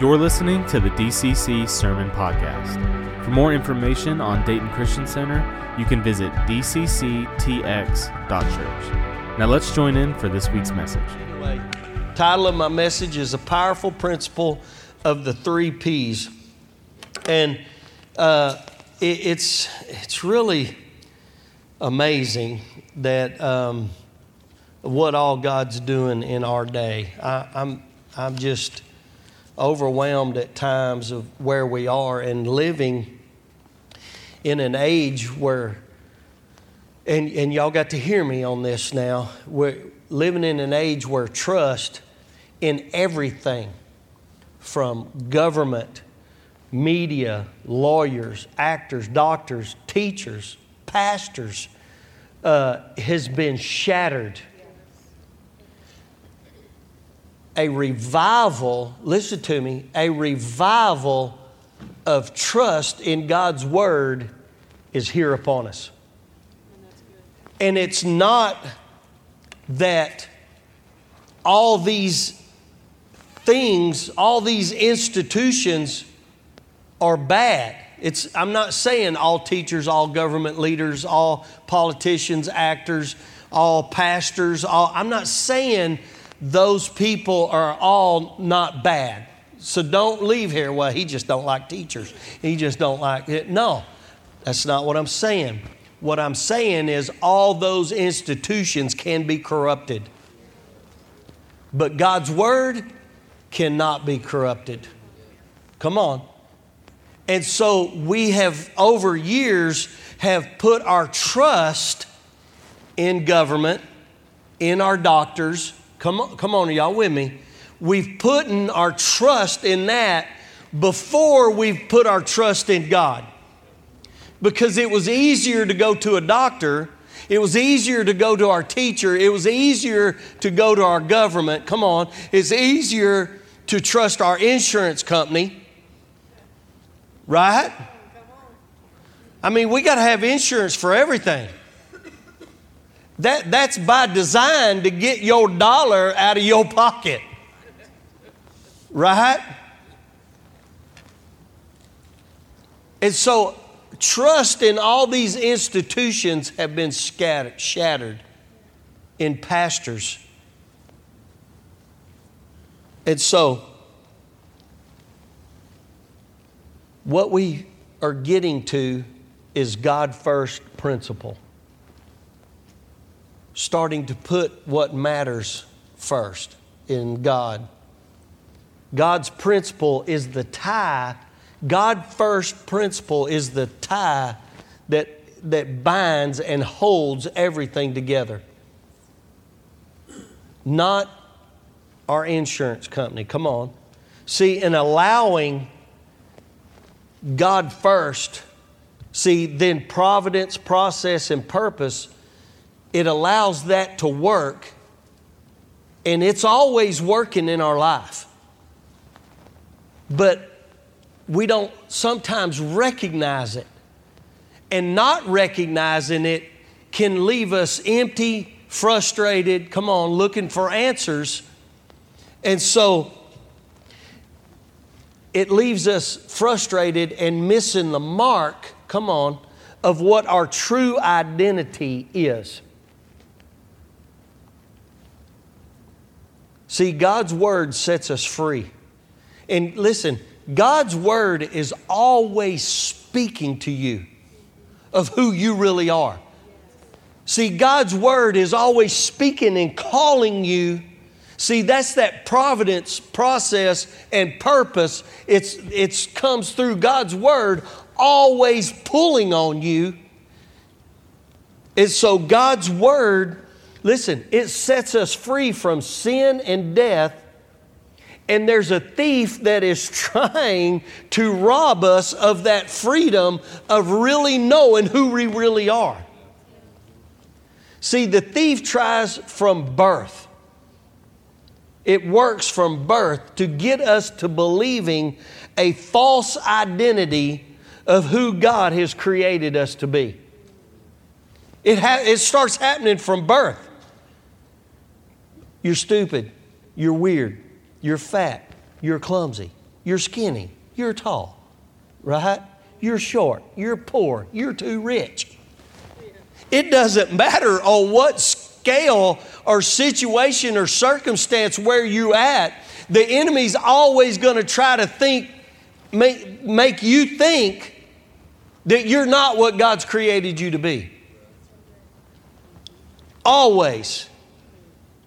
You're listening to the DCC Sermon Podcast. For more information on Dayton Christian Center, you can visit dcctx.church. Now let's join in for this week's message. Anyway, title of my message is a powerful principle of the three P's, and uh, it, it's it's really amazing that um, what all God's doing in our day. I, I'm I'm just overwhelmed at times of where we are and living in an age where, and, and y'all got to hear me on this now, we're living in an age where trust in everything from government, media, lawyers, actors, doctors, teachers, pastors uh, has been shattered a revival, listen to me, a revival of trust in God's word is here upon us. And it's not that all these things, all these institutions are bad. It's, I'm not saying all teachers, all government leaders, all politicians, actors, all pastors, all, I'm not saying those people are all not bad. So don't leave here, well, he just don't like teachers. He just don't like it. No, that's not what I'm saying. What I'm saying is all those institutions can be corrupted. But God's word cannot be corrupted. Come on. And so we have over years have put our trust in government, in our doctors, Come on, come on, y'all with me? We've put our trust in that before we've put our trust in God. Because it was easier to go to a doctor, it was easier to go to our teacher, it was easier to go to our government. Come on, it's easier to trust our insurance company, right? I mean, we got to have insurance for everything. That, that's by design to get your dollar out of your pocket. Right? And so, trust in all these institutions have been scattered, shattered in pastors. And so, what we are getting to is God first principle starting to put what matters first in God. God's principle is the tie. God first principle is the tie that, that binds and holds everything together. Not our insurance company. Come on. See, in allowing God first, see, then providence, process, and purpose it allows that to work, and it's always working in our life. But we don't sometimes recognize it. And not recognizing it can leave us empty, frustrated, come on, looking for answers. And so it leaves us frustrated and missing the mark, come on, of what our true identity is. See, God's word sets us free. And listen, God's word is always speaking to you of who you really are. See, God's word is always speaking and calling you. See, that's that providence process and purpose. It's it comes through God's word always pulling on you. And so God's word Listen, it sets us free from sin and death. And there's a thief that is trying to rob us of that freedom of really knowing who we really are. See, the thief tries from birth. It works from birth to get us to believing a false identity of who God has created us to be. It, ha- it starts happening from birth. You're stupid. You're weird. You're fat. You're clumsy. you're skinny, you're tall, right? You're short, you're poor, you're too rich. It doesn't matter on what scale or situation or circumstance where you at. The enemy's always going to try to think, make, make you think that you're not what God's created you to be. Always.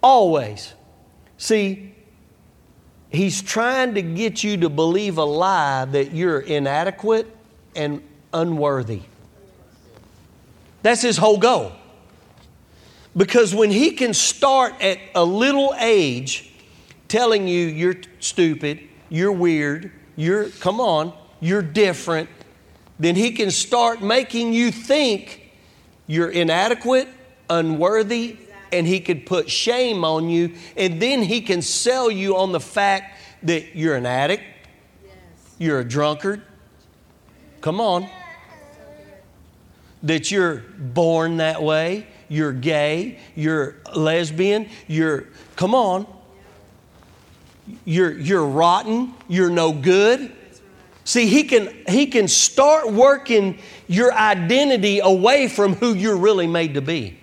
Always. See, he's trying to get you to believe a lie that you're inadequate and unworthy. That's his whole goal. Because when he can start at a little age telling you you're stupid, you're weird, you're, come on, you're different, then he can start making you think you're inadequate, unworthy, and he could put shame on you, and then he can sell you on the fact that you're an addict, yes. you're a drunkard. Come on. That you're born that way, you're gay, you're lesbian, you're, come on, you're, you're rotten, you're no good. See, he can, he can start working your identity away from who you're really made to be.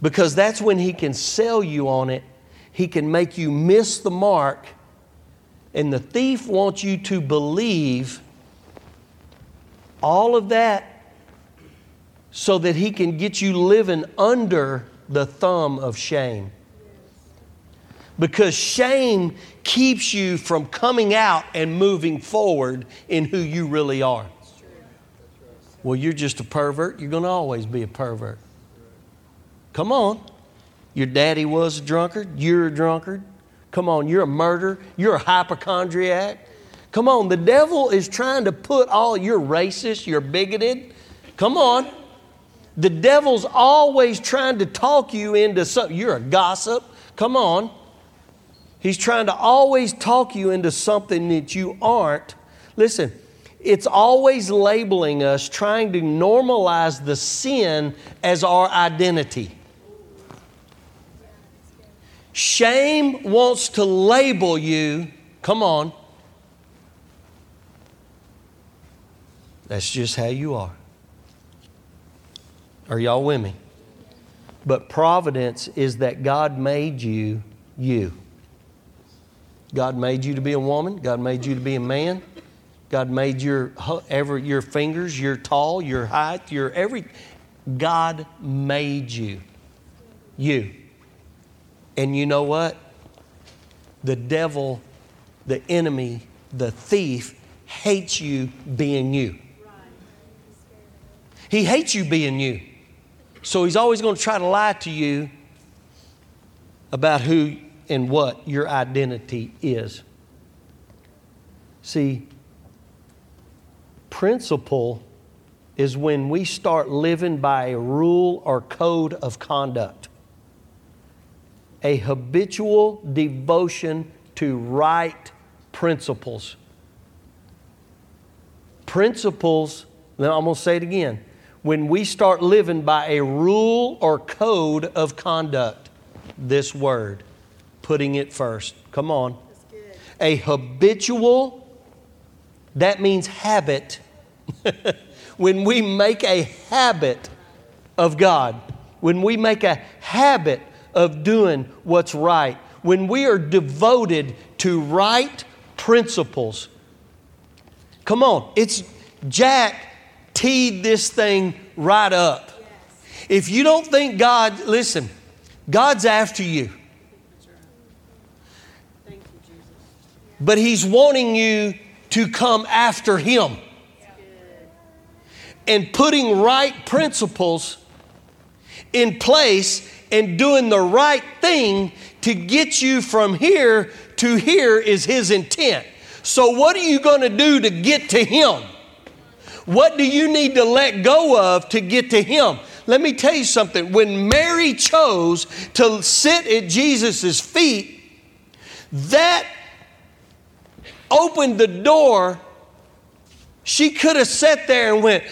Because that's when he can sell you on it. He can make you miss the mark. And the thief wants you to believe all of that so that he can get you living under the thumb of shame. Because shame keeps you from coming out and moving forward in who you really are. Well, you're just a pervert. You're going to always be a pervert. Come on. Your daddy was a drunkard. You're a drunkard. Come on. You're a murderer. You're a hypochondriac. Come on. The devil is trying to put all, you're racist. You're bigoted. Come on. The devil's always trying to talk you into something. You're a gossip. Come on. He's trying to always talk you into something that you aren't. Listen, it's always labeling us, trying to normalize the sin as our identity. Shame wants to label you. Come on. That's just how you are. Are y'all with me? But providence is that God made you you. God made you to be a woman. God made you to be a man. God made your ever your fingers, your tall, your height, your every. God made you, you. And you know what? The devil, the enemy, the thief hates you being you. He hates you being you. So he's always going to try to lie to you about who and what your identity is. See, principle is when we start living by a rule or code of conduct, a habitual devotion to right principles. Principles, then I'm going to say it again when we start living by a rule or code of conduct. This word, putting it first. Come on. A habitual, that means habit. when we make a habit of God, when we make a habit of doing what's right, when we are devoted to right principles. Come on, it's Jack teed this thing right up. If you don't think God, listen, God's after you. But He's wanting you to come after Him. And putting right principles in place and doing the right thing to get you from here to here is His intent. So, what are you going to do to get to Him? What do you need to let go of to get to Him? Let me tell you something. When Mary chose to sit at Jesus' feet, that opened the door. She could have sat there and went,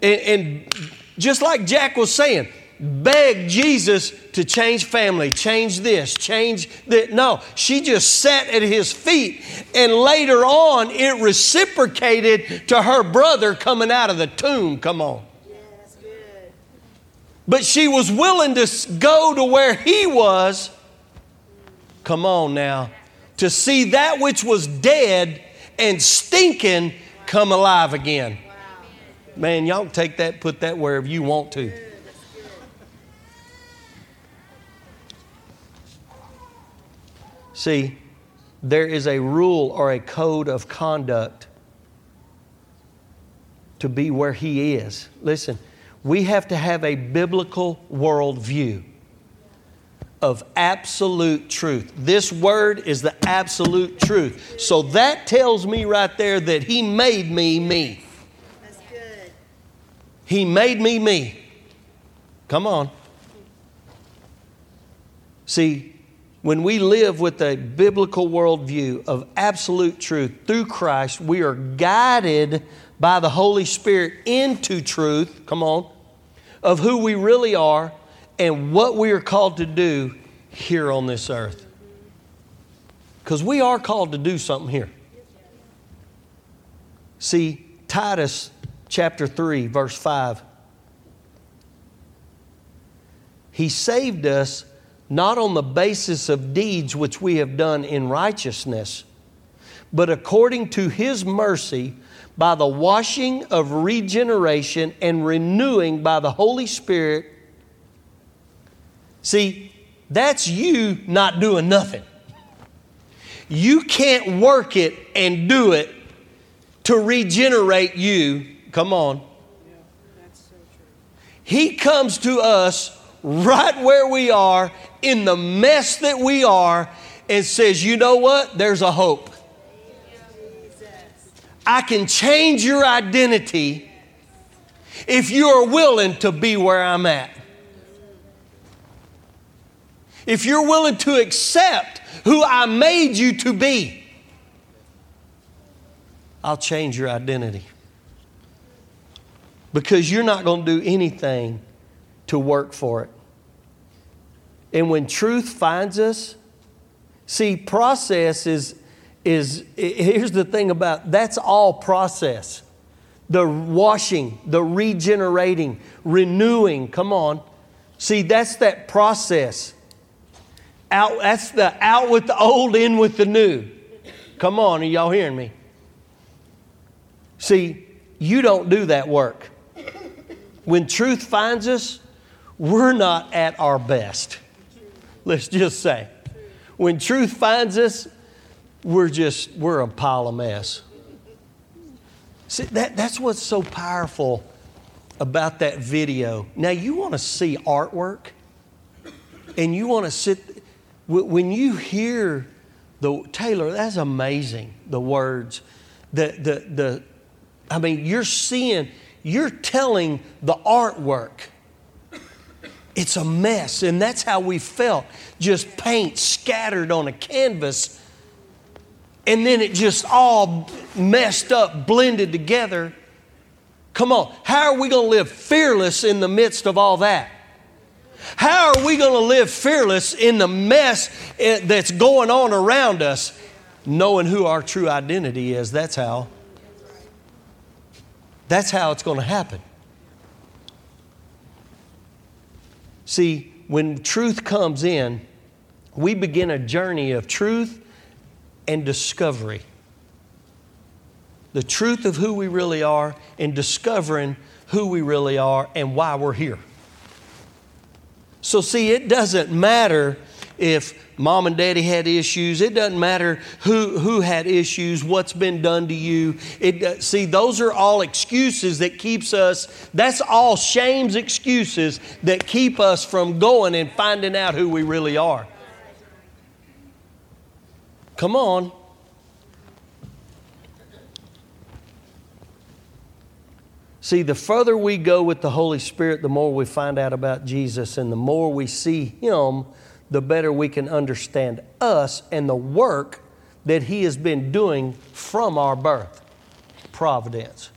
and, and just like Jack was saying, begged Jesus to change family, change this, change that. No, she just sat at his feet. And later on, it reciprocated to her brother coming out of the tomb. Come on. But she was willing to go to where he was. Come on now. To see that which was dead and stinking come alive again. Man, y'all take that, put that wherever you want to. See, there is a rule or a code of conduct to be where He is. Listen, we have to have a biblical worldview of absolute truth. This word is the absolute truth. So that tells me right there that He made me me. That's good. He made me me. Come on. See, when we live with a biblical worldview of absolute truth through Christ, we are guided by the Holy Spirit into truth, come on, of who we really are and what we are called to do here on this earth. Because we are called to do something here. See, Titus chapter 3, verse 5. He saved us not on the basis of deeds which we have done in righteousness, but according to His mercy by the washing of regeneration and renewing by the Holy Spirit. See, that's you not doing nothing. You can't work it and do it to regenerate you. Come on. He comes to us right where we are in the mess that we are and says, you know what? There's a hope. I can change your identity if you are willing to be where I'm at. If you're willing to accept who I made you to be, I'll change your identity. Because you're not going to do anything to work for it. And when truth finds us, see, process is, is here's the thing about that's all process. The washing, the regenerating, renewing, come on. See, that's that process. Out, that's the out with the old, in with the new. Come on, are y'all hearing me? See, you don't do that work. When truth finds us, we're not at our best let's just say. When truth finds us, we're just, we're a pile of mess. See, that, that's what's so powerful about that video. Now, you want to see artwork and you want to sit, when you hear the, Taylor, that's amazing, the words. The, the, the, I mean, you're seeing, you're telling the artwork it's a mess. And that's how we felt just paint scattered on a canvas. And then it just all messed up, blended together. Come on, how are we going to live fearless in the midst of all that? How are we going to live fearless in the mess eh, that's going on around us, knowing who our true identity is? That's how. That's how it's going to happen. See, when truth comes in, we begin a journey of truth and discovery. The truth of who we really are and discovering who we really are and why we're here. So, see, it doesn't matter if mom and daddy had issues. It doesn't matter who, who had issues, what's been done to you. It, uh, see, those are all excuses that keeps us, that's all shame's excuses that keep us from going and finding out who we really are. Come on. See, the further we go with the Holy Spirit, the more we find out about Jesus and the more we see Him the better we can understand us and the work that He has been doing from our birth. Providence.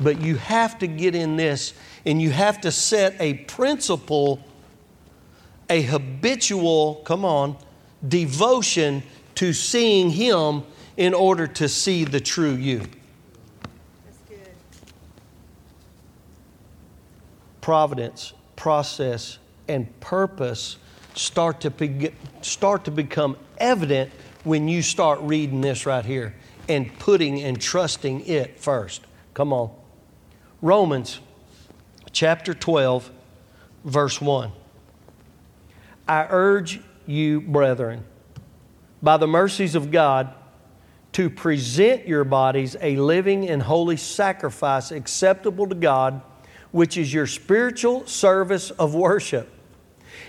But you have to get in this and you have to set a principle a habitual, come on, devotion to seeing Him in order to see the true you. Providence, process, and purpose start to, be, start to become evident when you start reading this right here and putting and trusting it first. Come on. Romans chapter 12, verse 1. I urge you, brethren, by the mercies of God, to present your bodies a living and holy sacrifice acceptable to God, which is your spiritual service of worship.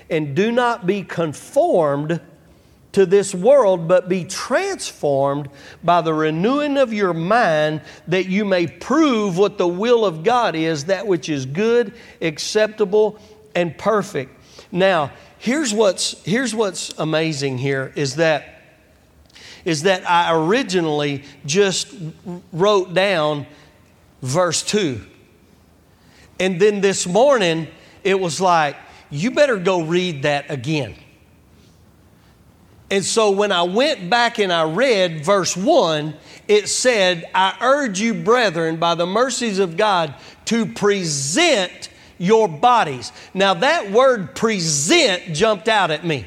And do not be conformed to this world, but be transformed by the renewing of your mind, that you may prove what the will of God is, that which is good, acceptable, and perfect. Now, here's what's, here's what's amazing here is that is that I originally just wrote down verse 2. And then this morning, it was like, you better go read that again. And so when I went back and I read verse 1, it said, I urge you, brethren, by the mercies of God, to present your bodies. Now, that word present jumped out at me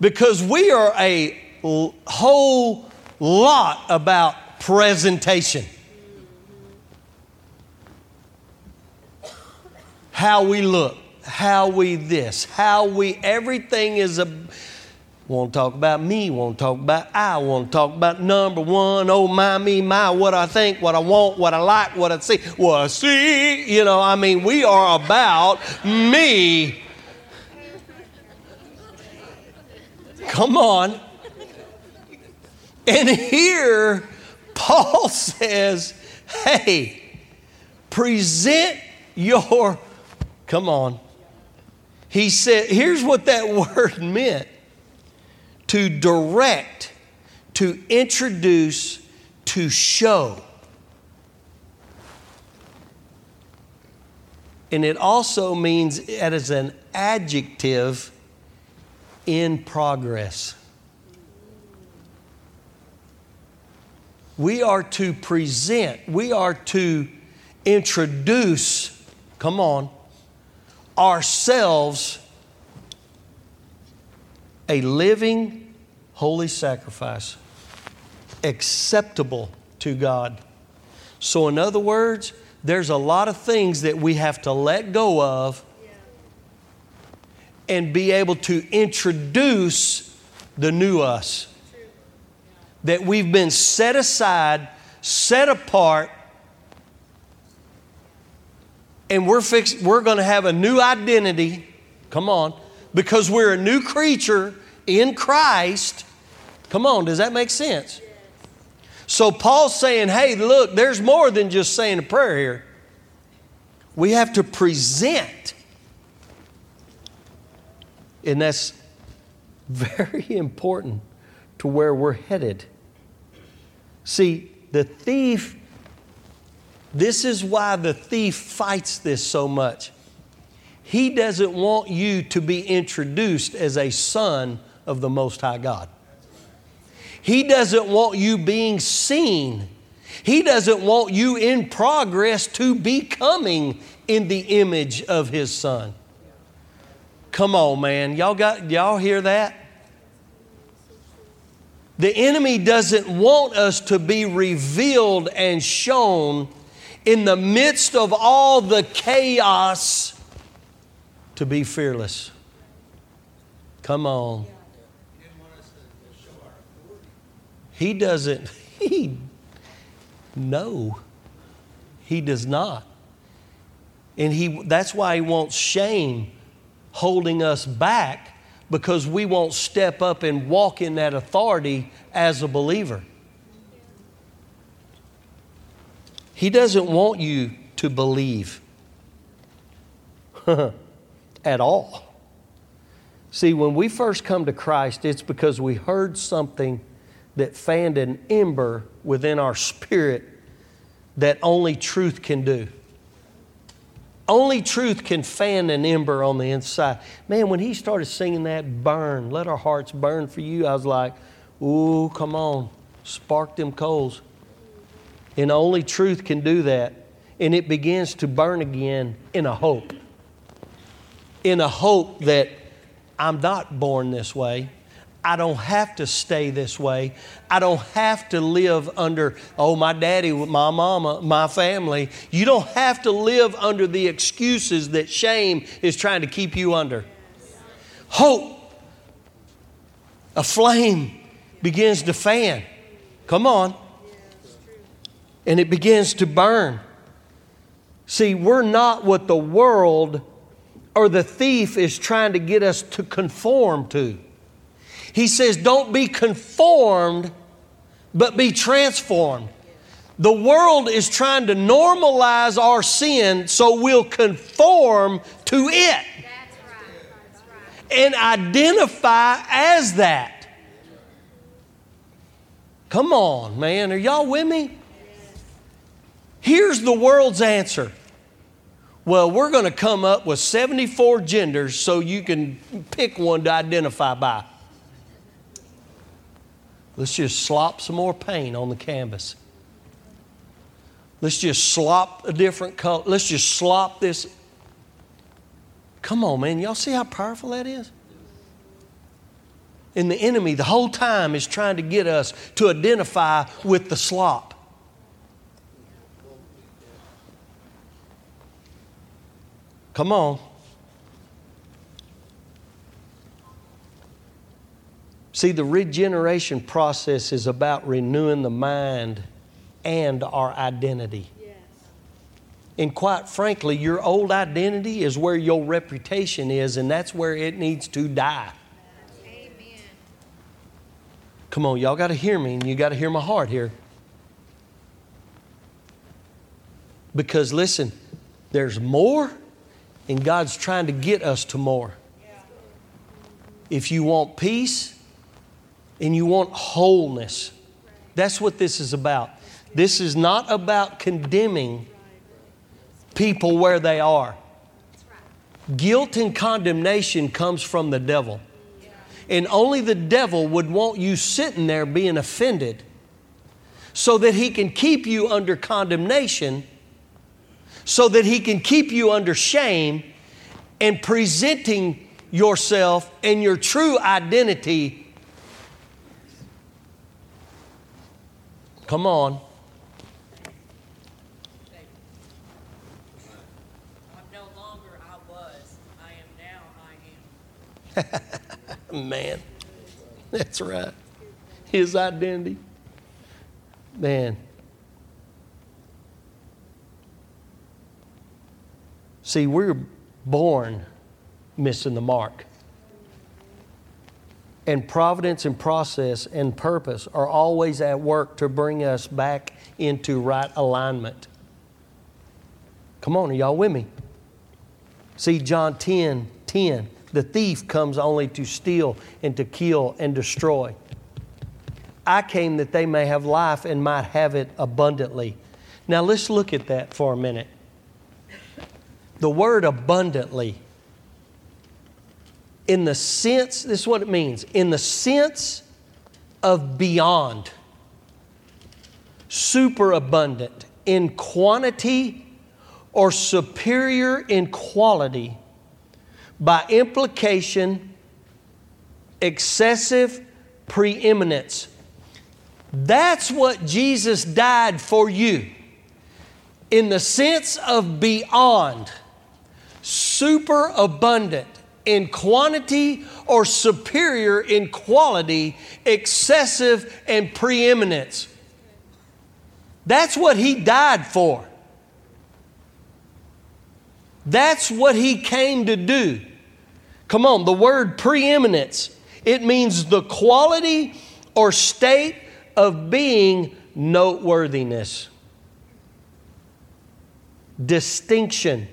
because we are a whole lot about presentation. How we look, how we this, how we, everything is a, want to talk about me, want to talk about I, want to talk about number one, oh my, me, my, what I think, what I want, what I like, what I see, what I see. You know, I mean, we are about me. Come on. And here, Paul says, hey, present your, come on. He said, here's what that word meant to direct, to introduce, to show. And it also means it is an adjective in progress. We are to present, we are to introduce, come on, ourselves a living, holy sacrifice, acceptable to God. So, in other words, there's a lot of things that we have to let go of and be able to introduce the new us. That we've been set aside, set apart, and we're fixed, we're going to have a new identity. Come on, because we're a new creature in Christ. Come on, does that make sense? So Paul's saying, hey, look, there's more than just saying a prayer here. We have to present and that's very important to where we're headed. See, the thief, this is why the thief fights this so much. He doesn't want you to be introduced as a son of the Most High God. He doesn't want you being seen. He doesn't want you in progress to becoming in the image of His Son. Come on, man. Y'all got y'all hear that? The enemy doesn't want us to be revealed and shown in the midst of all the chaos to be fearless. Come on. He doesn't, he, no, he does not. And he, that's why he wants shame holding us back because we won't step up and walk in that authority as a believer. He doesn't want you to believe at all. See, when we first come to Christ, it's because we heard something that fanned an ember within our spirit that only truth can do. Only truth can fan an ember on the inside. Man, when he started singing that burn, let our hearts burn for you, I was like, ooh, come on, spark them coals. And only truth can do that. And it begins to burn again in a hope. In a hope that I'm not born this way. I don't have to stay this way. I don't have to live under, oh, my daddy, my mama, my family. You don't have to live under the excuses that shame is trying to keep you under. Hope, a flame begins to fan. Come on. And it begins to burn. See, we're not what the world or the thief is trying to get us to conform to. He says, Don't be conformed, but be transformed. The world is trying to normalize our sin so we'll conform to it and identify as that. Come on, man. Are y'all with me? Here's the world's answer. Well, we're going to come up with 74 genders so you can pick one to identify by. Let's just slop some more paint on the canvas. Let's just slop a different color. Let's just slop this. Come on, man. Y'all see how powerful that is? And the enemy, the whole time, is trying to get us to identify with the slop. Come on. See, the regeneration process is about renewing the mind and our identity. Yes. And quite frankly, your old identity is where your reputation is, and that's where it needs to die. Amen. Come on, y'all got to hear me, and you got to hear my heart here. Because listen, there's more, and God's trying to get us to more. If you want peace, and you want wholeness. That's what this is about. This is not about condemning people where they are. Guilt and condemnation comes from the devil. And only the devil would want you sitting there being offended so that he can keep you under condemnation, so that he can keep you under shame and presenting yourself and your true identity Come on. No longer I was. I am now I am. Man, that's right. His identity. Man. See, we're born missing the mark and providence and process and purpose are always at work to bring us back into right alignment. Come on, are y'all with me? See, John 10 10, the thief comes only to steal and to kill and destroy. I came that they may have life and might have it abundantly. Now let's look at that for a minute. The word abundantly in the sense, this is what it means, in the sense of beyond, superabundant in quantity or superior in quality, by implication, excessive preeminence. That's what Jesus died for you. In the sense of beyond, superabundant in quantity or superior in quality, excessive and preeminence. That's what he died for. That's what he came to do. Come on, the word preeminence, it means the quality or state of being noteworthiness, distinction,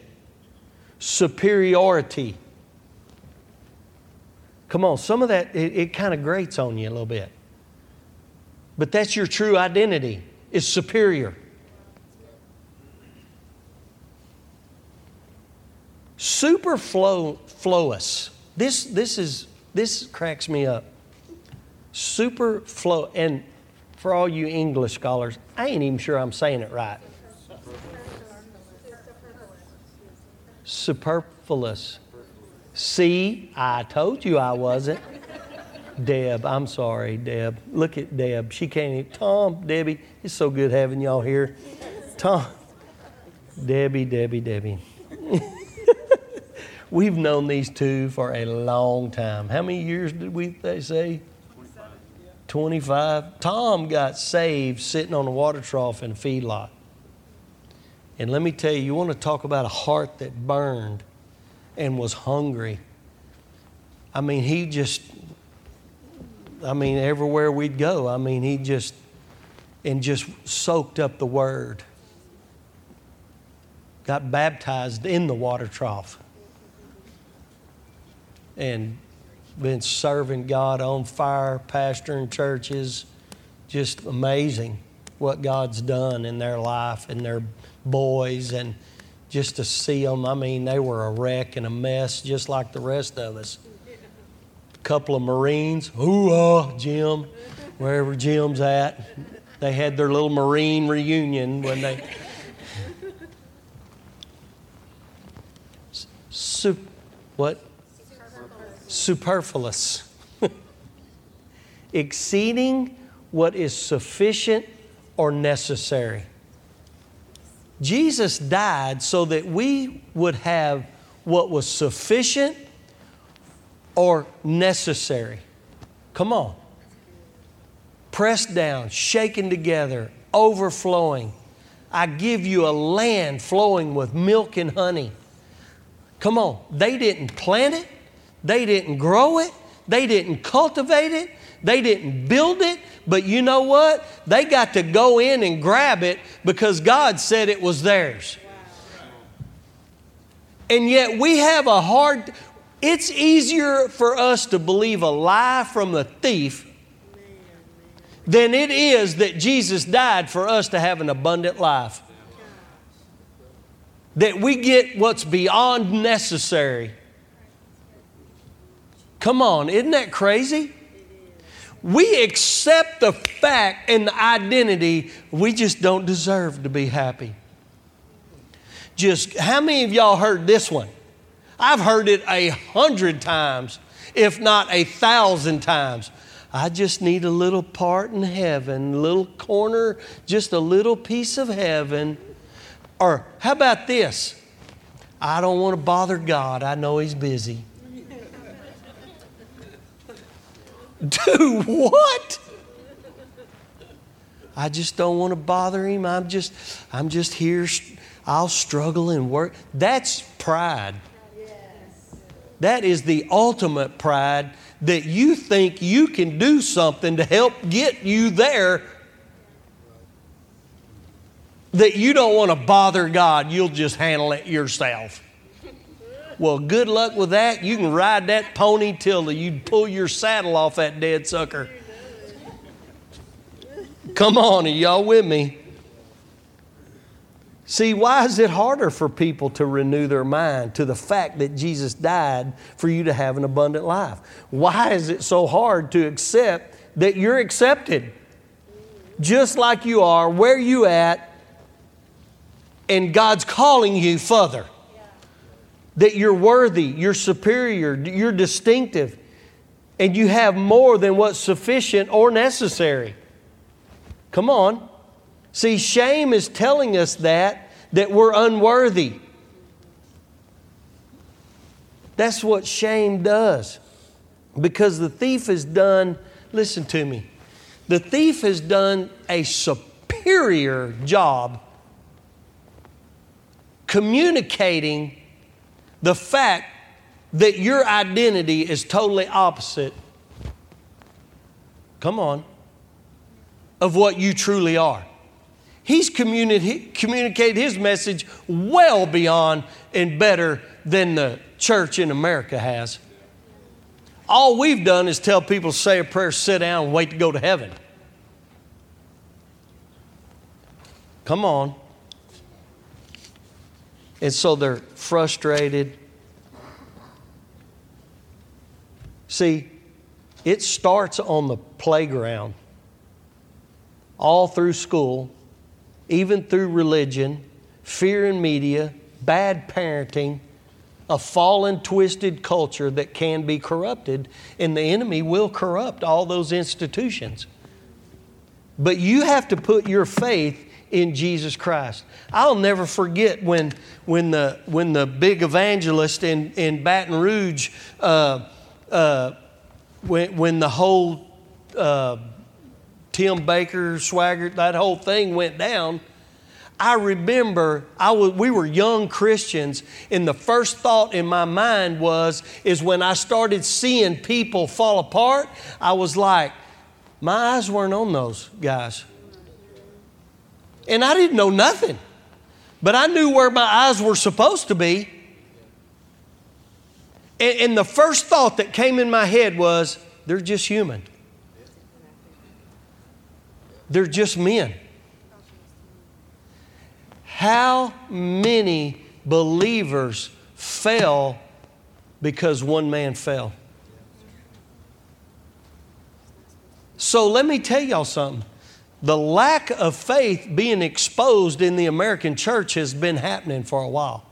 superiority Come on, some of that, it, it kind of grates on you a little bit. But that's your true identity, is superior. Superfluous. This, this, is, this cracks me up. Superflow. And for all you English scholars, I ain't even sure I'm saying it right. Superfluous. See, I told you I wasn't. Deb, I'm sorry, Deb. Look at Deb. She can't even. Tom, Debbie, it's so good having y'all here. Tom, Debbie, Debbie, Debbie. We've known these two for a long time. How many years did we they say? 25. Tom got saved sitting on a water trough in a feedlot. And let me tell you, you want to talk about a heart that burned and was hungry. I mean, he just, I mean, everywhere we'd go, I mean, he just, and just soaked up the word. Got baptized in the water trough. And been serving God on fire, pastoring churches. Just amazing what God's done in their life and their boys and just to see them. I mean, they were a wreck and a mess just like the rest of us. A couple of Marines, hoo Jim, wherever Jim's at. They had their little Marine reunion when they. Sup, what? Superfluous. Exceeding what is sufficient or necessary. Jesus died so that we would have what was sufficient or necessary. Come on. Pressed down, shaken together, overflowing. I give you a land flowing with milk and honey. Come on. They didn't plant it, they didn't grow it, they didn't cultivate it, they didn't build it, but you know what? They got to go in and grab it because God said it was theirs. And yet we have a hard, it's easier for us to believe a lie from the thief than it is that Jesus died for us to have an abundant life. That we get what's beyond necessary. Come on, isn't that crazy? We accept the fact and the identity we just don't deserve to be happy. Just how many of y'all heard this one? I've heard it a hundred times, if not a thousand times. I just need a little part in heaven, a little corner, just a little piece of heaven. Or how about this? I don't want to bother God. I know He's busy. Do what? I just don't want to bother him. I'm just, I'm just here. I'll struggle and work. That's pride. That is the ultimate pride that you think you can do something to help get you there. That you don't want to bother God, you'll just handle it yourself. Well, good luck with that. You can ride that pony till you pull your saddle off that dead sucker. Come on, are y'all with me? See, why is it harder for people to renew their mind to the fact that Jesus died for you to have an abundant life? Why is it so hard to accept that you're accepted just like you are, where you at, and God's calling you further? That you're worthy, you're superior, you're distinctive, and you have more than what's sufficient or necessary. Come on. See, shame is telling us that, that we're unworthy. That's what shame does. Because the thief has done, listen to me, the thief has done a superior job communicating the fact that your identity is totally opposite, come on, of what you truly are. He's communi- communicated his message well beyond and better than the church in America has. All we've done is tell people to say a prayer, sit down, and wait to go to heaven. Come on. And so they're frustrated. See, it starts on the playground, all through school, even through religion, fear in media, bad parenting, a fallen, twisted culture that can be corrupted, and the enemy will corrupt all those institutions. But you have to put your faith in Jesus Christ. I'll never forget when, when, the, when the big evangelist in, in Baton Rouge, uh, uh, when, when the whole uh, Jim Bakker, Swaggart, that whole thing went down. I remember I was, we were young Christians, and the first thought in my mind was, is when I started seeing people fall apart, I was like, my eyes weren't on those guys. And I didn't know nothing, but I knew where my eyes were supposed to be. And, and the first thought that came in my head was, they're just human. They're just men. How many believers fell because one man fell? So let me tell y'all something. The lack of faith being exposed in the American church has been happening for a while.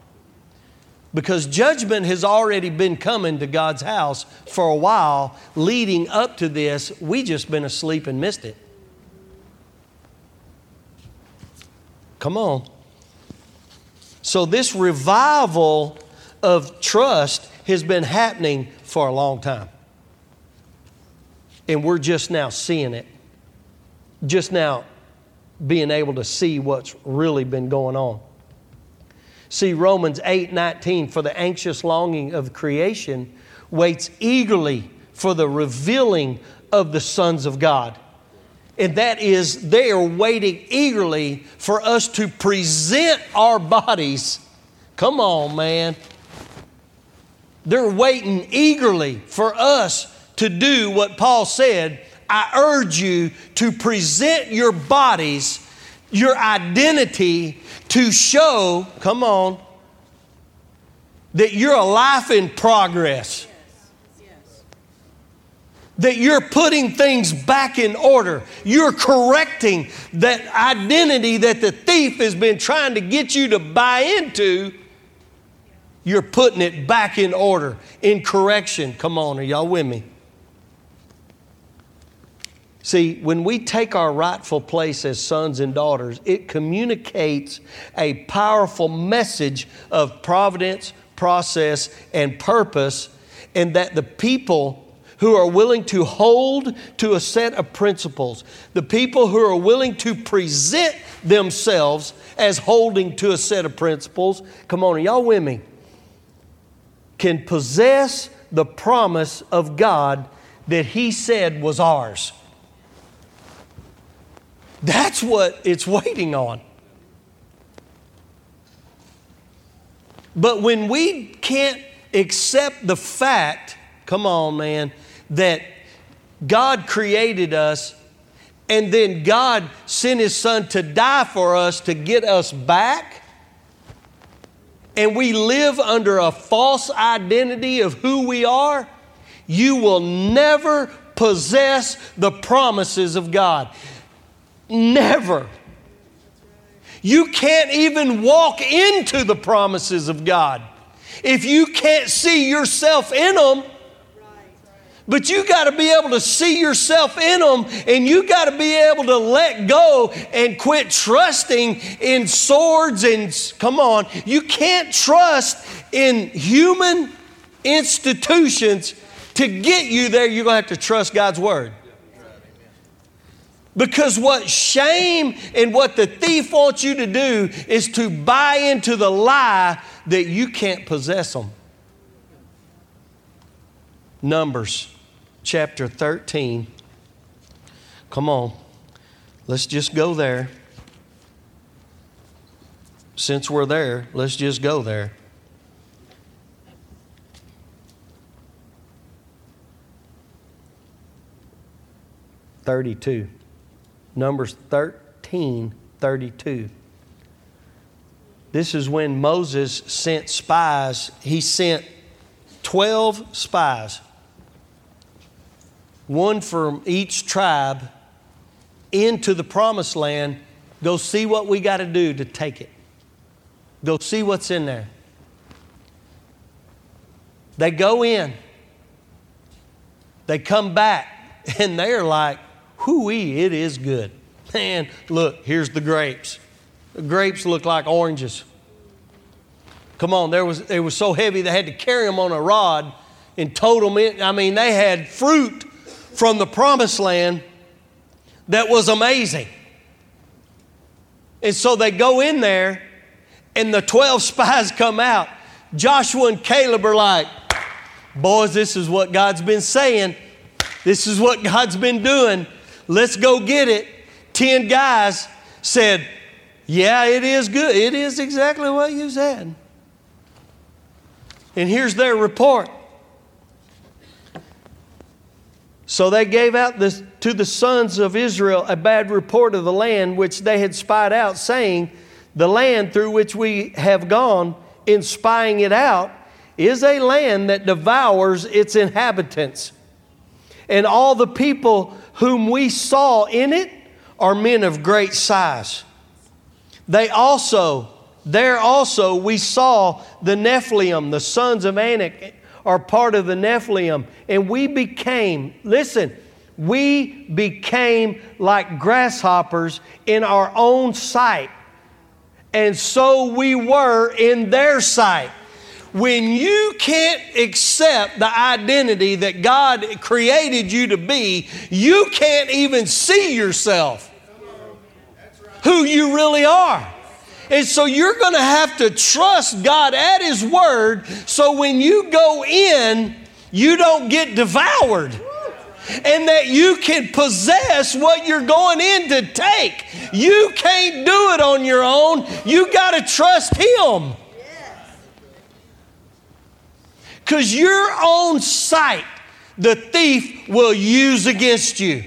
Because judgment has already been coming to God's house for a while leading up to this. We just been asleep and missed it. Come on. So, this revival of trust has been happening for a long time. And we're just now seeing it, just now being able to see what's really been going on. See, Romans 8 19, for the anxious longing of creation waits eagerly for the revealing of the sons of God. And that is, they are waiting eagerly for us to present our bodies. Come on, man. They're waiting eagerly for us to do what Paul said. I urge you to present your bodies, your identity, to show, come on, that you're a life in progress. That you're putting things back in order. You're correcting that identity that the thief has been trying to get you to buy into. You're putting it back in order, in correction. Come on, are y'all with me? See, when we take our rightful place as sons and daughters, it communicates a powerful message of providence, process, and purpose, and that the people who are willing to hold to a set of principles, the people who are willing to present themselves as holding to a set of principles, come on, y'all with me, can possess the promise of God that He said was ours. That's what it's waiting on. But when we can't accept the fact, come on, man, that God created us and then God sent His Son to die for us to get us back, and we live under a false identity of who we are, you will never possess the promises of God. Never. You can't even walk into the promises of God if you can't see yourself in them. But you got to be able to see yourself in them and you got to be able to let go and quit trusting in swords and come on. You can't trust in human institutions to get you there. You're going to have to trust God's word. Because what shame and what the thief wants you to do is to buy into the lie that you can't possess them. Numbers chapter 13. Come on, let's just go there. Since we're there, let's just go there. Thirty-two. Numbers 13 32. This is when Moses sent spies. He sent 12 spies one from each tribe, into the promised land. Go see what we got to do to take it. Go see what's in there. They go in, they come back, and they're like, Hooey, it is good. Man, look, here's the grapes. The grapes look like oranges. Come on, there was, it was so heavy they had to carry them on a rod and tote them in. I mean, they had fruit from the promised land that was amazing. And so they go in there, and the 12 spies come out. Joshua and Caleb are like, Boys, this is what God's been saying. This is what God's been doing. Let's go get it. 10 guys said, Yeah, it is good. It is exactly what you said. And here's their report. So they gave out this, to the sons of Israel a bad report of the land which they had spied out, saying, The land through which we have gone in spying it out is a land that devours its inhabitants. And all the people whom we saw in it are men of great size. They also, there also, we saw the Nephilim, the sons of Anak, are part of the Nephilim. And we became, listen, we became like grasshoppers in our own sight. And so we were in their sight. When you can't accept the identity that God created you to be, you can't even see yourself who you really are. And so you're going to have to trust God at His Word so when you go in, you don't get devoured. And that you can possess what you're going in to take. You can't do it on your own. You got to trust Him. Because your own sight, the thief will use against you.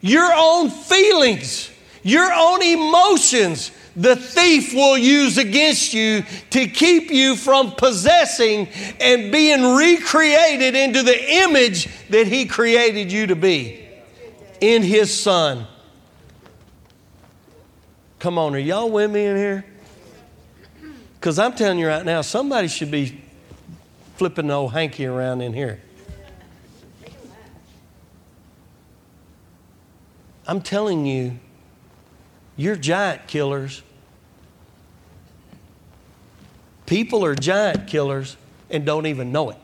Your own feelings, your own emotions, the thief will use against you to keep you from possessing and being recreated into the image that he created you to be in his son. Come on, are y'all with me in here? Because I'm telling you right now, somebody should be flipping the old hanky around in here. I'm telling you, you're giant killers. People are giant killers and don't even know it.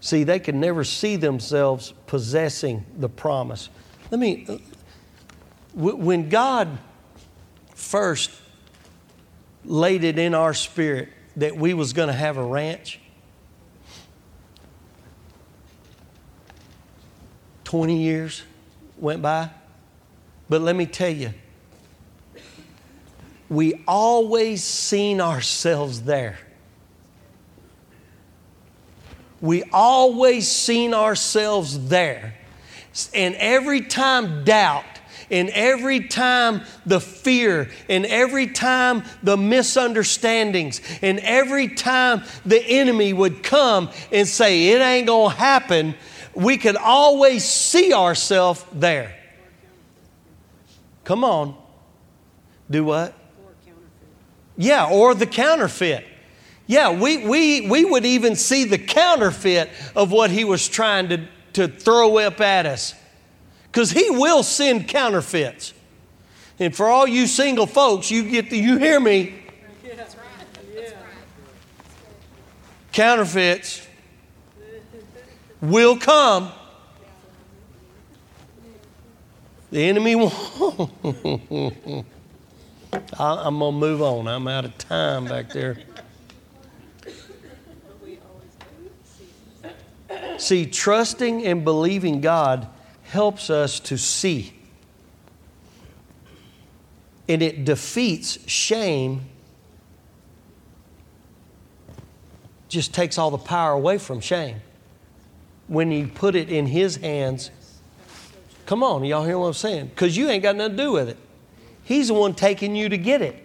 See, they can never see themselves possessing the promise. Let me, when God first laid it in our spirit that we was going to have a ranch, 20 years went by. But let me tell you, we always seen ourselves there. We always seen ourselves there. And every time doubt, and every time the fear, and every time the misunderstandings, and every time the enemy would come and say, It ain't gonna happen, we could always see ourselves there. Come on. Do what? Yeah, or the counterfeit. Yeah, we, we, we would even see the counterfeit of what he was trying to, to throw up at us. Because he will send counterfeits. And for all you single folks, you get the, you hear me. Counterfeits will come. The enemy won't. I'm going to move on. I'm out of time back there. See, trusting and believing God helps us to see. And it defeats shame, just takes all the power away from shame when you put it in His hands. Come on, y'all hear what I'm saying? Because you ain't got nothing to do with it. He's the one taking you to get it.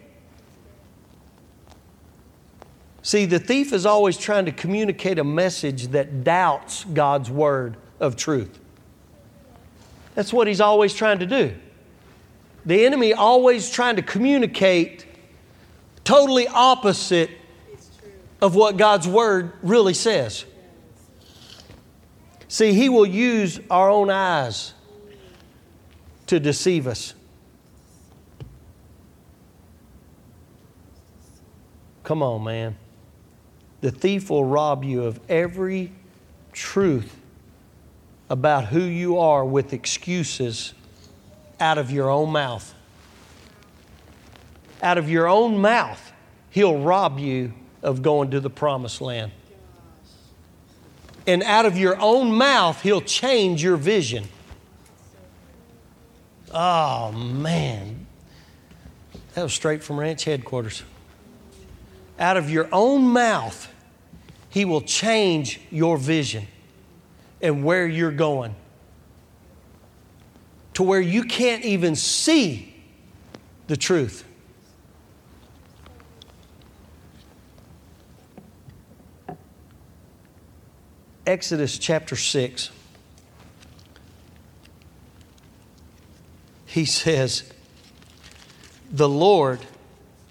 See, the thief is always trying to communicate a message that doubts God's word of truth. That's what he's always trying to do. The enemy always trying to communicate totally opposite of what God's word really says. See, he will use our own eyes to deceive us. Come on, man. The thief will rob you of every truth about who you are with excuses out of your own mouth. Out of your own mouth, he'll rob you of going to the promised land. And out of your own mouth, he'll change your vision. Oh, man. That was straight from ranch headquarters. Out of your own mouth, he will change your vision and where you're going to where you can't even see the truth. Exodus chapter 6. He says, The Lord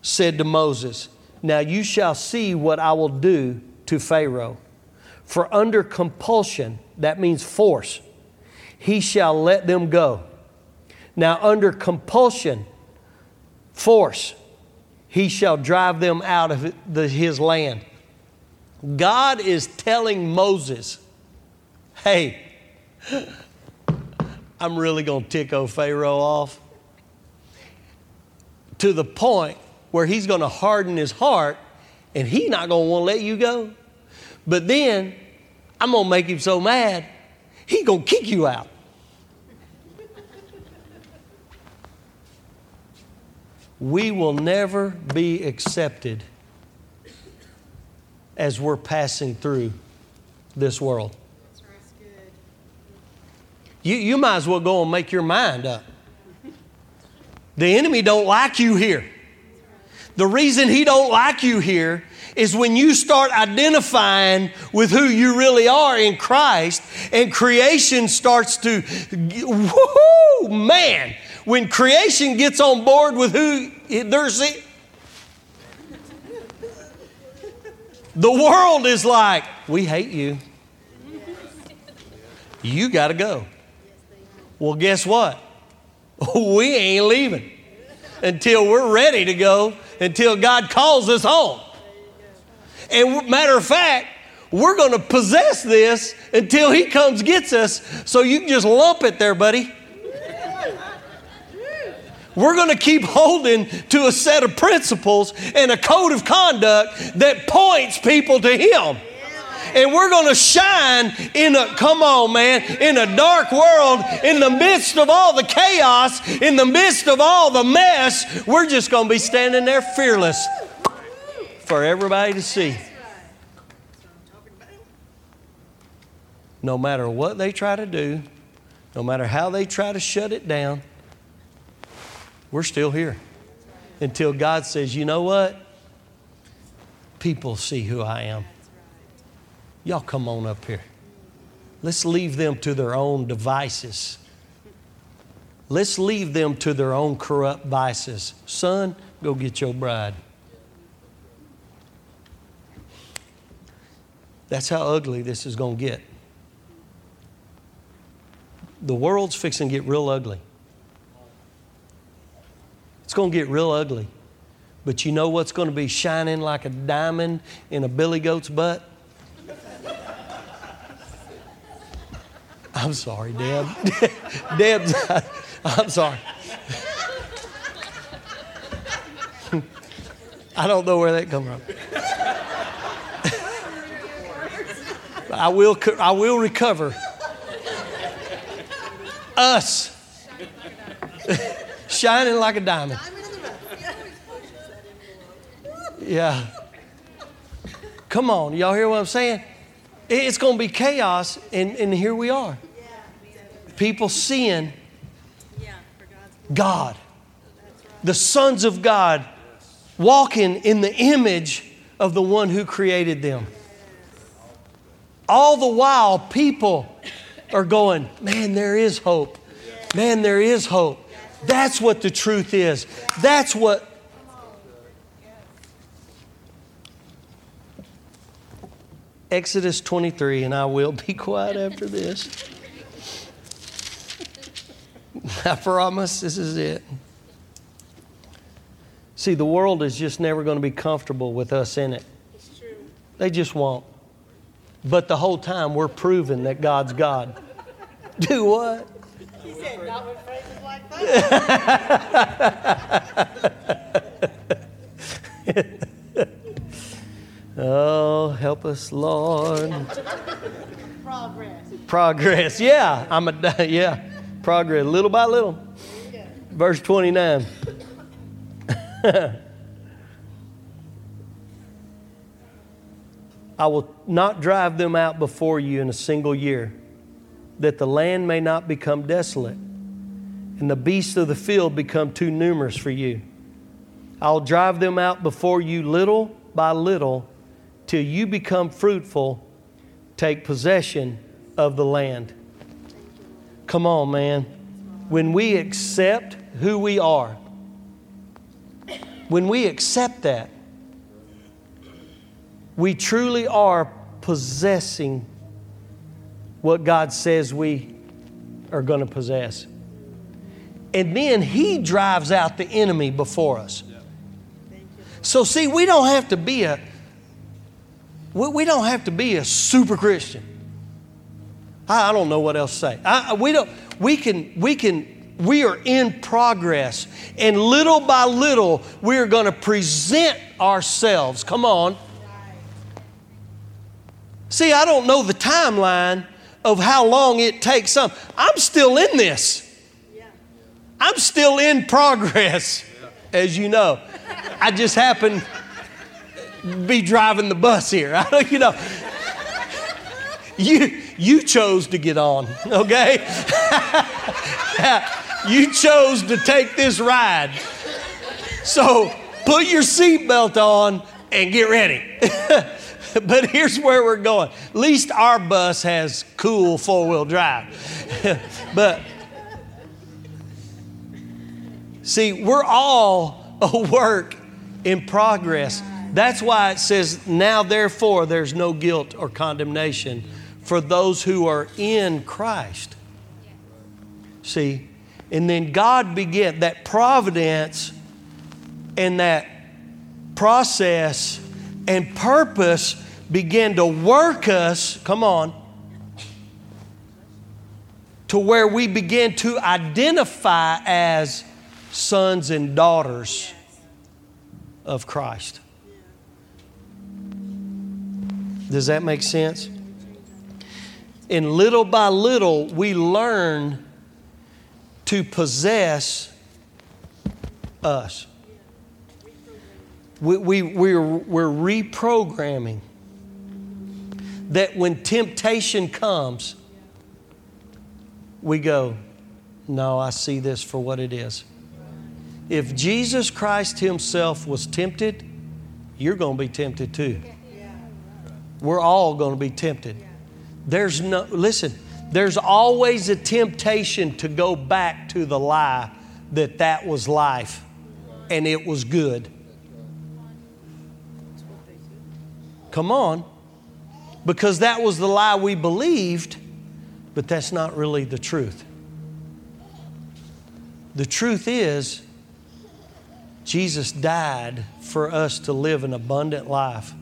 said to Moses, Now you shall see what I will do to Pharaoh. For under compulsion, that means force, he shall let them go. Now, under compulsion, force, he shall drive them out of the, his land. God is telling Moses, hey, I'm really going to tick old Pharaoh off to the point where he's going to harden his heart and he's not going to want to let you go. But then I'm going to make him so mad, he's going to kick you out. We will never be accepted as we're passing through this world. You, you might as well go and make your mind up. The enemy don't like you here. The reason he don't like you here is when you start identifying with who you really are in Christ and creation starts to whoo man when creation gets on board with who there's The world is like, we hate you. You got to go. Well, guess what? We ain't leaving until we're ready to go, until God calls us home. And matter of fact, we're going to possess this until He comes gets us. So you can just lump it there, buddy. We're going to keep holding to a set of principles and a code of conduct that points people to Him. And we're going to shine in a, come on, man, in a dark world, in the midst of all the chaos, in the midst of all the mess. We're just going to be standing there fearless for everybody to see. No matter what they try to do, no matter how they try to shut it down, we're still here until God says, you know what? People see who I am. Y'all come on up here. Let's leave them to their own devices. Let's leave them to their own corrupt vices. Son, go get your bride. That's how ugly this is going to get. The world's fixing to get real ugly. It's going to get real ugly. But you know what's going to be shining like a diamond in a billy goat's butt? I'm sorry, Deb. Deb's, I'm sorry. I don't know where that come from. I will, I will recover. Us shining like a diamond. Yeah. Come on, y'all hear what I'm saying? It's going to be chaos, and, and here we are. People seeing God, the sons of God, walking in the image of the one who created them. All the while, people are going, Man, there is hope. Man, there is hope. That's what the truth is. That's what. Exodus 23, and I will be quiet after this. I promise this is it. See, the world is just never going to be comfortable with us in it. It's true. They just won't. But the whole time we're proving that God's God. Do what? He said, not with phrases like that. Oh, help us, Lord. Progress. Progress. Yeah, I'm a yeah. Progress, little by little. Verse 29. I will not drive them out before you in a single year, that the land may not become desolate, and the beasts of the field become too numerous for you. I'll drive them out before you little by little, till you become fruitful, take possession of the land. Come on, man. When we accept who we are, when we accept that, we truly are possessing what God says we are going to possess. And then He drives out the enemy before us. So, see, we don't have to be a we, don't have to be a super Christian. I, I don't know what else to say. I, we don't. We can. We can. We are in progress, and little by little, we are going to present ourselves. Come on. See, I don't know the timeline of how long it takes some. I'm still in this. I'm still in progress, as you know. I just happen be driving the bus here. I don't, you know. You you chose to get on, okay? you chose to take this ride. So put your seatbelt on and get ready. but here's where we're going. At least our bus has cool four wheel drive. but see, we're all a work in progress. That's why it says, now therefore there's no guilt or condemnation for those who are in Christ. See, and then God began that providence and that process and purpose began to work us, come on, to where we begin to identify as sons and daughters of Christ. Does that make sense? And little by little, we learn to possess us. We, we, we're, we're reprogramming that when temptation comes, we go, No, I see this for what it is. If Jesus Christ Himself was tempted, you're going to be tempted too. We're all going to be tempted. There's no, listen, there's always a temptation to go back to the lie that that was life and it was good. Come on. Because that was the lie we believed, but that's not really the truth. The truth is, Jesus died for us to live an abundant life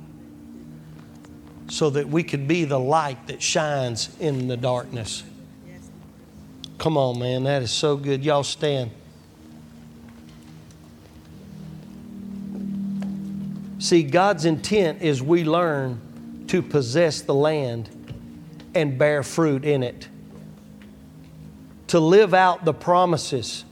so that we could be the light that shines in the darkness. Come on, man, that is so good. Y'all stand. See, God's intent is we learn to possess the land and bear fruit in it, to live out the promises.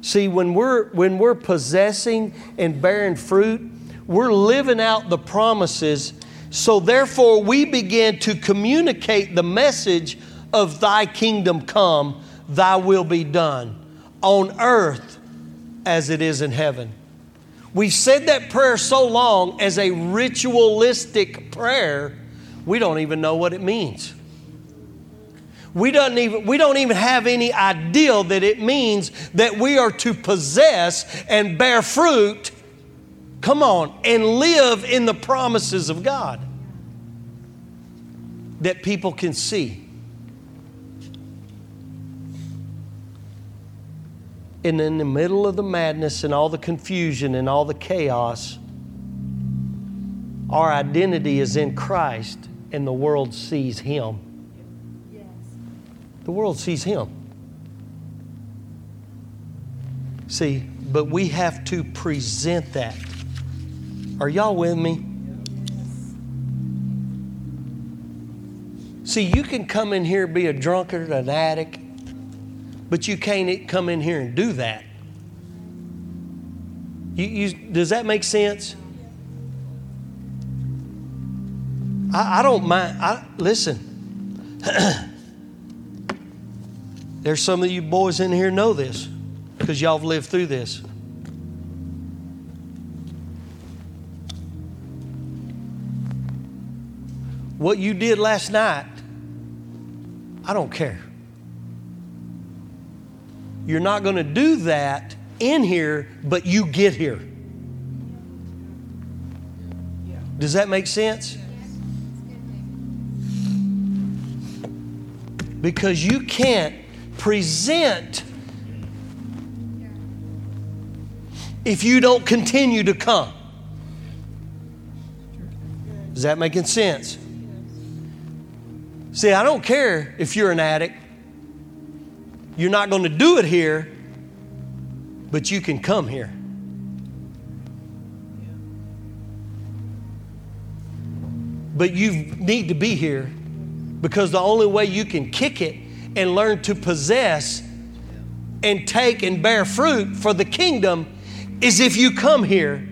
See, when we're, when we're possessing and bearing fruit, we're living out the promises. So, therefore, we begin to communicate the message of Thy kingdom come, Thy will be done on earth as it is in heaven. We've said that prayer so long as a ritualistic prayer, we don't even know what it means. We don't, even, we don't even have any idea that it means that we are to possess and bear fruit, come on, and live in the promises of God that people can see. And in the middle of the madness and all the confusion and all the chaos, our identity is in Christ and the world sees Him. The world sees Him. See, but we have to present that. Are y'all with me? See, you can come in here be a drunkard, an addict, but you can't come in here and do that. You, you, does that make sense? I, I don't mind. I, listen, there's some of you boys in here know this because y'all have lived through this. What you did last night, I don't care. You're not going to do that in here, but you get here. Does that make sense? Because you can't present if you don't continue to come. Is that making sense? See, I don't care if you're an addict. You're not going to do it here, but you can come here. But you need to be here because the only way you can kick it and learn to possess and take and bear fruit for the kingdom is if you come here.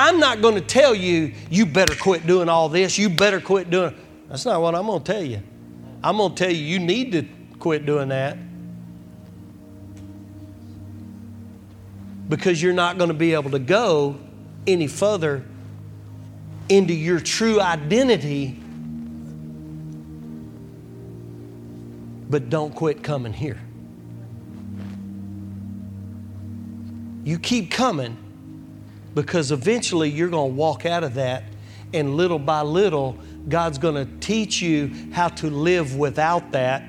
I'm not going to tell you, you better quit doing all this, you better quit doing. That's not what I'm going to tell you. I'm going to tell you, you need to quit doing that. Because you're not going to be able to go any further into your true identity. But don't quit coming here. You keep coming because eventually you're going to walk out of that, and little by little, God's going to teach you how to live without that.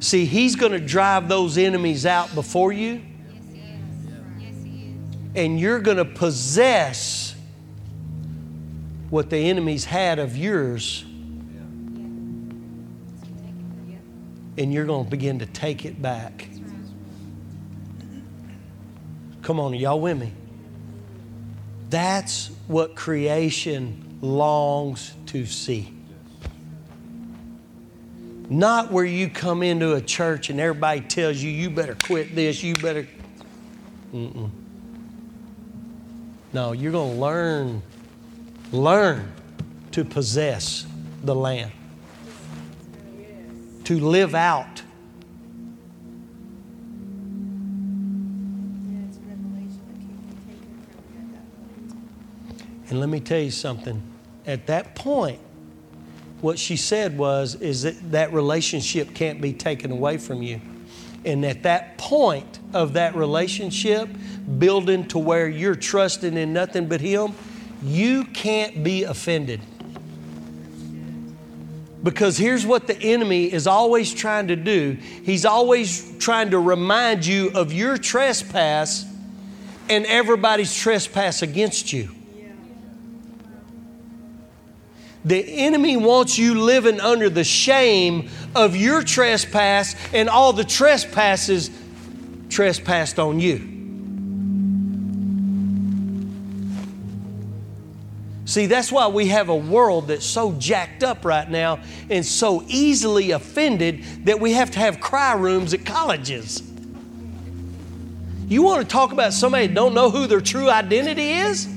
See, He's going to drive those enemies out before you, and you're going to possess what the enemies had of yours, and you're going to begin to take it back. Come on, y'all with me? That's what creation longs to see. Not where you come into a church and everybody tells you, you better quit this, you better. Mm-mm. No, you're going to learn, learn to possess the land, to live out And let me tell you something. At that point, what she said was is that that relationship can't be taken away from you. And at that point of that relationship, building to where you're trusting in nothing but Him, you can't be offended. Because here's what the enemy is always trying to do he's always trying to remind you of your trespass and everybody's trespass against you. The enemy wants you living under the shame of your trespass and all the trespasses trespassed on you. See, that's why we have a world that's so jacked up right now and so easily offended that we have to have cry rooms at colleges. You want to talk about somebody that don't know who their true identity is?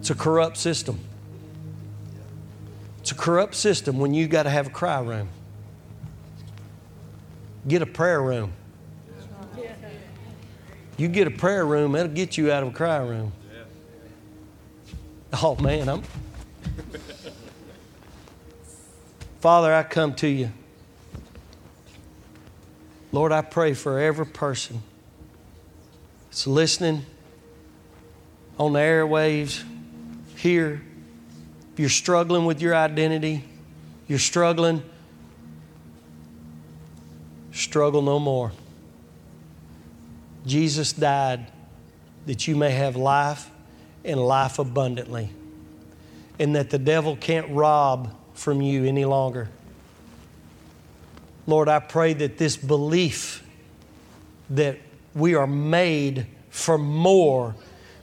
It's a corrupt system. It's a corrupt system when you got to have a cry room. Get a prayer room. You get a prayer room, that'll get you out of a cry room. Oh man, I'm Father, I come to you. Lord, I pray for every person that's listening on the airwaves here. If you're struggling with your identity, you're struggling, struggle no more. Jesus died that you may have life and life abundantly, and that the devil can't rob from you any longer. Lord, I pray that this belief that we are made for more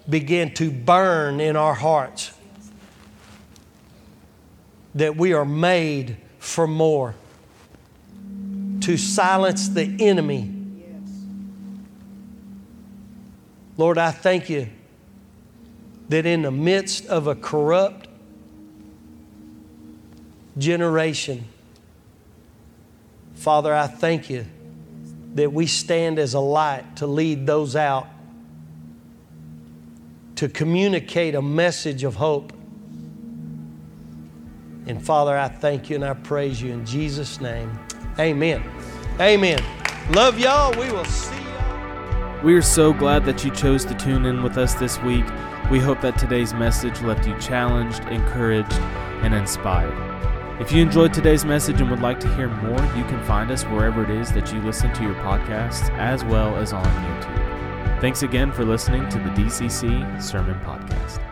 begin to burn in our hearts. That we are made for more. To silence the enemy. Lord, I thank you that in the midst of a corrupt generation, Father, I thank you that we stand as a light to lead those out, to communicate a message of hope. And Father, I thank you and I praise you in Jesus' name. Amen. Amen. Love y'all. We will see y'all. We are so glad that you chose to tune in with us this week. We hope that today's message left you challenged, encouraged, and inspired. If you enjoyed today's message and would like to hear more, you can find us wherever it is that you listen to your podcasts, as well as on YouTube. Thanks again for listening to the DCC Sermon Podcast.